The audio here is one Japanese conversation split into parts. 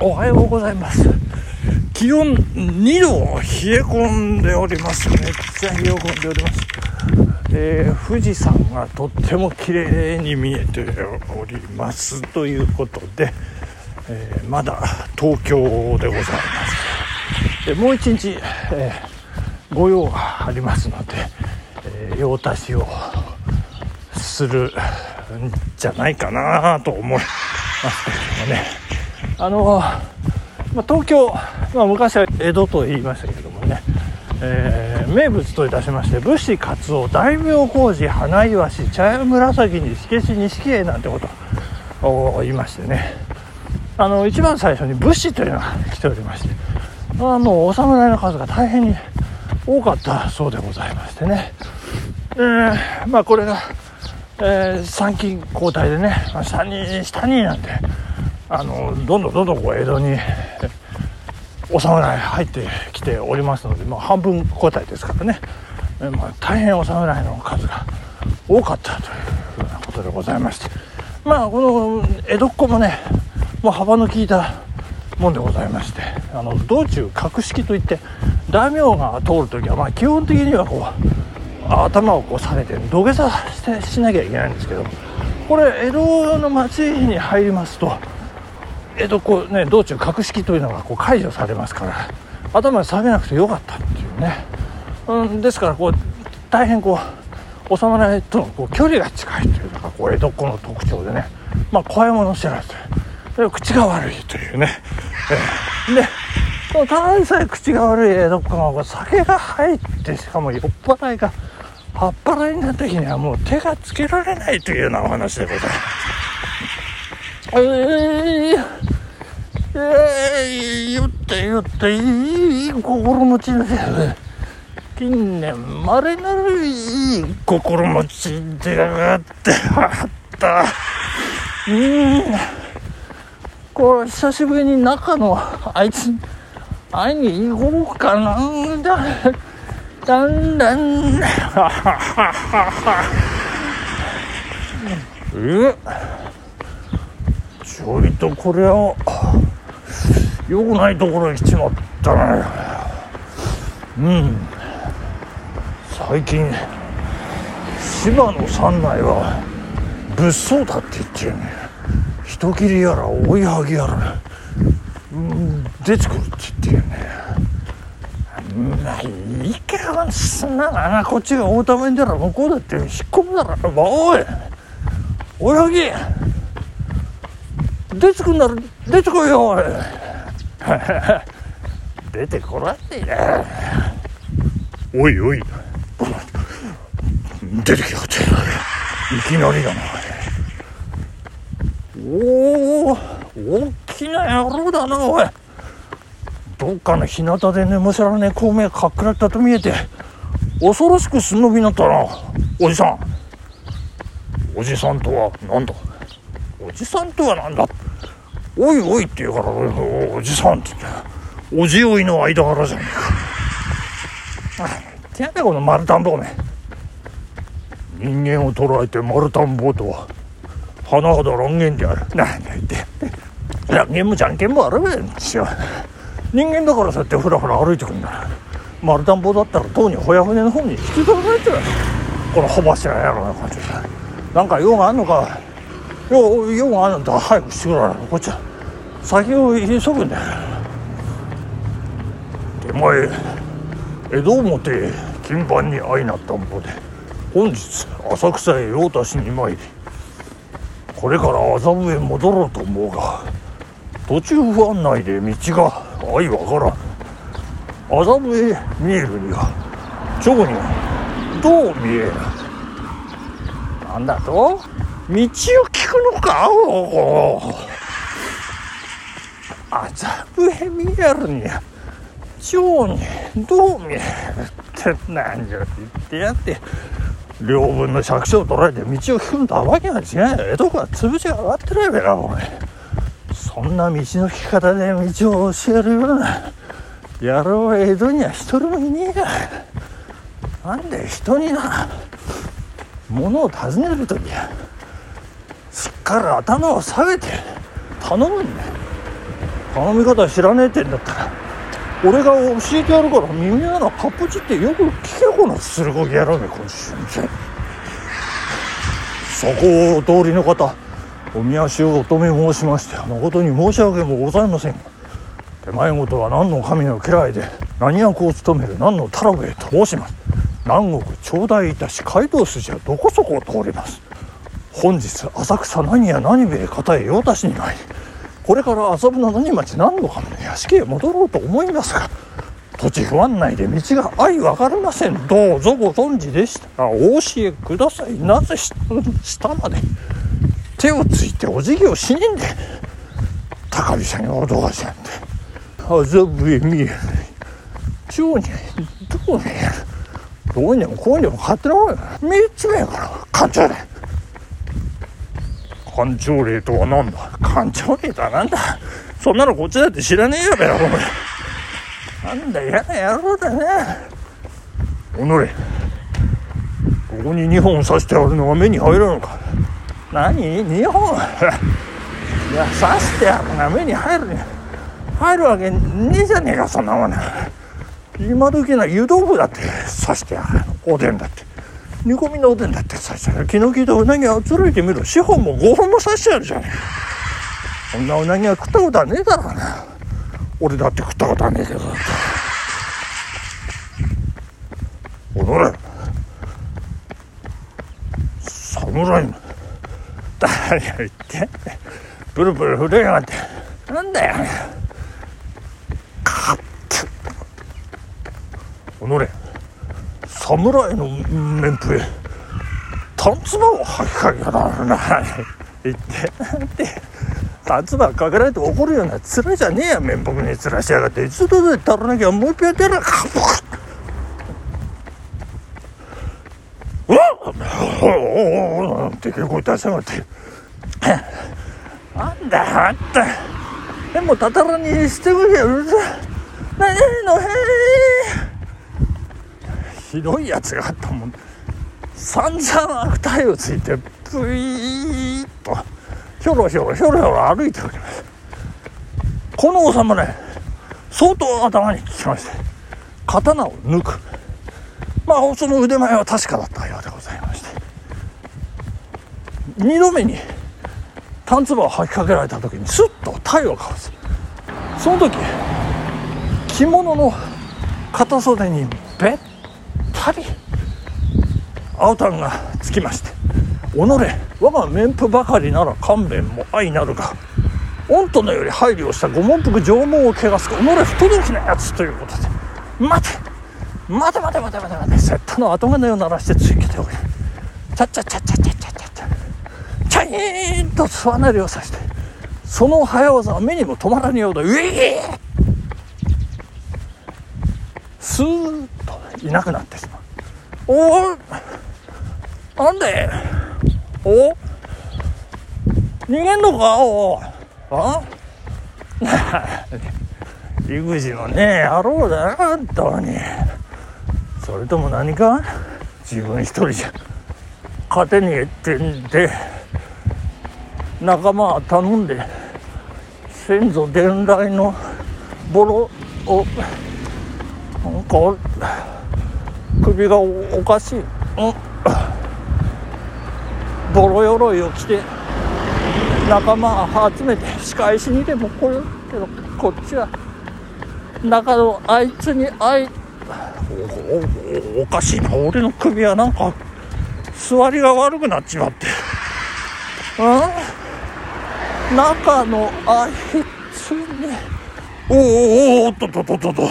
おはようございます。気温2度冷え込んでおりますめっちゃ冷え込んでおります、えー、富士山がとっても綺麗に見えておりますということで、えー、まだ東京でございます。でもう一日、えー、御用がありますので、え用足しをするんじゃないかなと思いますけどもね。あの、まあ、東京、まあ、昔は江戸と言いましたけれどもね、えー、名物といたしまして武士カツオ大名工事花イワシ茶屋紫に火消し錦絵なんてことを言いましてねあの一番最初に武士というのが来ておりましてあもうお侍の数が大変に多かったそうでございましてね、えー、まあこれが、えー、参勤交代でね下に下になんてあのどんどんどんどんこう江戸に お侍入ってきておりますので、まあ、半分交代ですからね、まあ、大変お侍の数が多かったというふうなことでございまして。まあこの江戸っ子もねもう幅の利いたもんでございましてあの道中格式といって大名が通る時はまあ基本的にはこう頭をこう下げて土下座してしなきゃいけないんですけどこれ江戸の町に入りますと江戸こうね道中格式というのがこう解除されますから頭下げなくてよかったっていうね、うん、ですからこう大変こう収まらないとのこう距離が近いというのがこう江戸っ子の特徴でね。まあ怖いもの知らず。口が悪いというね、えー、でただでさえ口が悪い江戸っ子が酒が入ってしかも酔っ払いが葉っぱらいになった日にはもう手がつけられないというようなお話でございます。えーえー、言って言っていい心持ちですよね近年まれなるいい心持ち出やがってはった。うん。これ久しぶりに中のあいつ会いに行こうかなだ。だんだん。え？ちょいとこれを。良くないところに来ちまったねうん。最近芝の山内は物騒だって言ってるね。人斬りやら追いはぎやら、うん、出てくるって言ってるね。まあいいかそんな。なこっちが大ために出たら向こうだって引っ込むだろ。おい。追いはぎ。出てくんなら出てこいよおい。出てこらってやおいおい。出てきやがって。いきなりだな。おお大きな野郎だなおい。どっかの日向で眠せられねえ孔明かっくらったと見えて恐ろしくすんのびになったなおじさん。おじさんとは何だ？おじさんとは何だ？おいおいって言うからおじさんって言って。おじおいの間柄じゃねえか。あてやこの丸田んぼめ人間を捉えて丸田んぼとは甚だ乱言である。何言って。乱言もじゃんけんもあるべんですよ人間だからそうやってふらふら歩いてくんだ丸田んぼだったらとうにほや船の方に引き取られてる。このほ柱やろな感じでなんか用があんのか。用用があるんだ。早くしてくれ。こっちは。先を急ぐんだ手前江戸表金番に相なったんぼで本日浅草へ用足しに参りこれから麻布へ戻ろうと思うが途中不安内で道が相わからん。麻布へ見えるには蝶にはどう見える。なんだと？道を聞くのか？おお麻布へ見えるには蝶にどう見えるって何を言ってやって。両分の借子を取られて道を引くんだわけが違う。江戸は潰しが上がってないべなおい。そんな道の引き方で道を教えるような野郎は江戸には一人もいねえかなんで人にな。物を尋ねる時はしっかり頭を下げて頼むんだ。よ頼み方知らねえってんだったら俺が教えてやるから耳穴かっぽちってよく聞けこなするこぎやろうね今週そこをお通りの方おみ足をお止め申しまして誠に申し訳もございません。手前事は何の神の家来で何役を務める何の太郎兵衛と申します。南国頂戴いたし街道筋はどこそこを通ります。本日浅草何や何兵衛方へ用足しに参りこれから遊ぶの何町何の神の屋敷へ戻ろうと思いますが土地不安内で道が相分かりません。どうぞご存知でした。らお教えください。なぜ下まで手をついてお辞儀をしねんで高飛車に脅かしやんで麻布へ見える町にどうねどうにでもこうにでも勝手なもんや。三つ目やから館長で館長令とは何だ？館長令とは何だ？そんなのこっちだって知らねえやべお前。なんだ嫌な野郎だね。おのれここに2本刺してあるのが目に入らんのか？何？2本？いや刺してあるのが目に入るね。入るわけねえじゃねえかそんなもん今時な湯豆腐だって刺してある。おでんだって。煮込みのおでんだって刺してある気の利いたうなぎはつるいてみろ。四本も5本も刺してあるじゃねえこんなうなぎは食ったことはねえだろうな。俺だって食ったことはねえけど。おのれ。侍。の誰が言って。ブルブル震えやがって。なんだよ。かっておのれ。侍の面譜へタンツバを吐きかけやなな言ってなんてタンツバかけられて怒るような面じゃねえや面目に面しやがって。一度で足らなきゃもう一回やってやらかうわっおおおって。結構出しやがってなんだあんたでもたたらにしてくれよ。うるさ何のへひどいやつがあったもん。散々悪態をついてプイーッとひょろひょろひょろひょろ歩いております。このお侍相当頭に効きまして刀を抜く。まあその腕前は確かだったようでございまして。2度目にタンツバを吐きかけられた時にスッと体をかわす。その時着物の片袖にべったり青タンがつきまして己我が面布ばかりなら勘弁も愛なるが御殿より配慮をした御文福縄文を汚す己不届きなやつということで待て待て待て待て待て待て拙者の後金を鳴らしてついけておれチャッチャッチャッチャッチャッチャッチャッチャイーンと巣穴りをさしてその早技は目にも止まらぬようだうィースーッといなくなってしまうおおなんで？お？逃げんのか？お？あ？育児のね野郎だな本当に。それとも何か？自分一人じゃ。勝てねえってんで。仲間は頼んで。先祖伝来の。ボロを。なんか首がおかしい、うん、ボロ鎧を着て仲間集めて仕返しにでも来るけどこっちは中のあいつにあいおおかしいな俺の首はなんか座りが悪くなっちまって。うん？中のあいつに。おおおおっとっとっとっとっと怒っ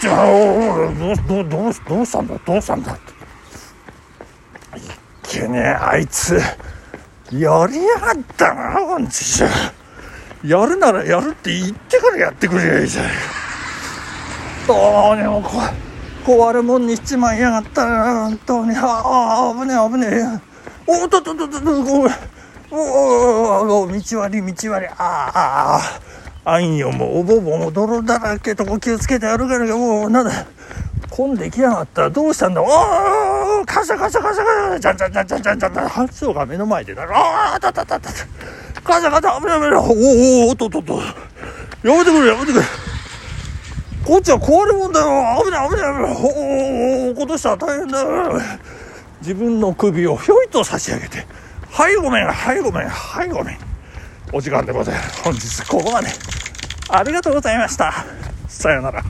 ちゃうどうどうどうどうしたんだどうしたんだってけねえあいつやりやがったなこんちじゃやるならやるって言ってからやってくれやいいじゃないどうにもこ壊れもんにしちまいやがったな本当にああ危ねえ危ねえおっとっとっとっとごめんおお道割り道割りあああんよもうおぼぼも泥だらけとこ気をつけて歩かなきゃもうなんだ混んできやがったらどうしたんだ？おおカシャカシャカシャカシャじゃんじゃんじゃんじゃんじゃんじゃんじゃん発想が目の前でなああたたたたカシャカシャ危ない危ないおおおっとっとっとやめてくれやめてくれこっちは壊れもんだよ危ない危ない危ないおお落っことしたら大変だよ自分の首をひょいと差し上げてはいごめんはいごめんはいごめんお時間でございます本日ここまでありがとうございましたさようなら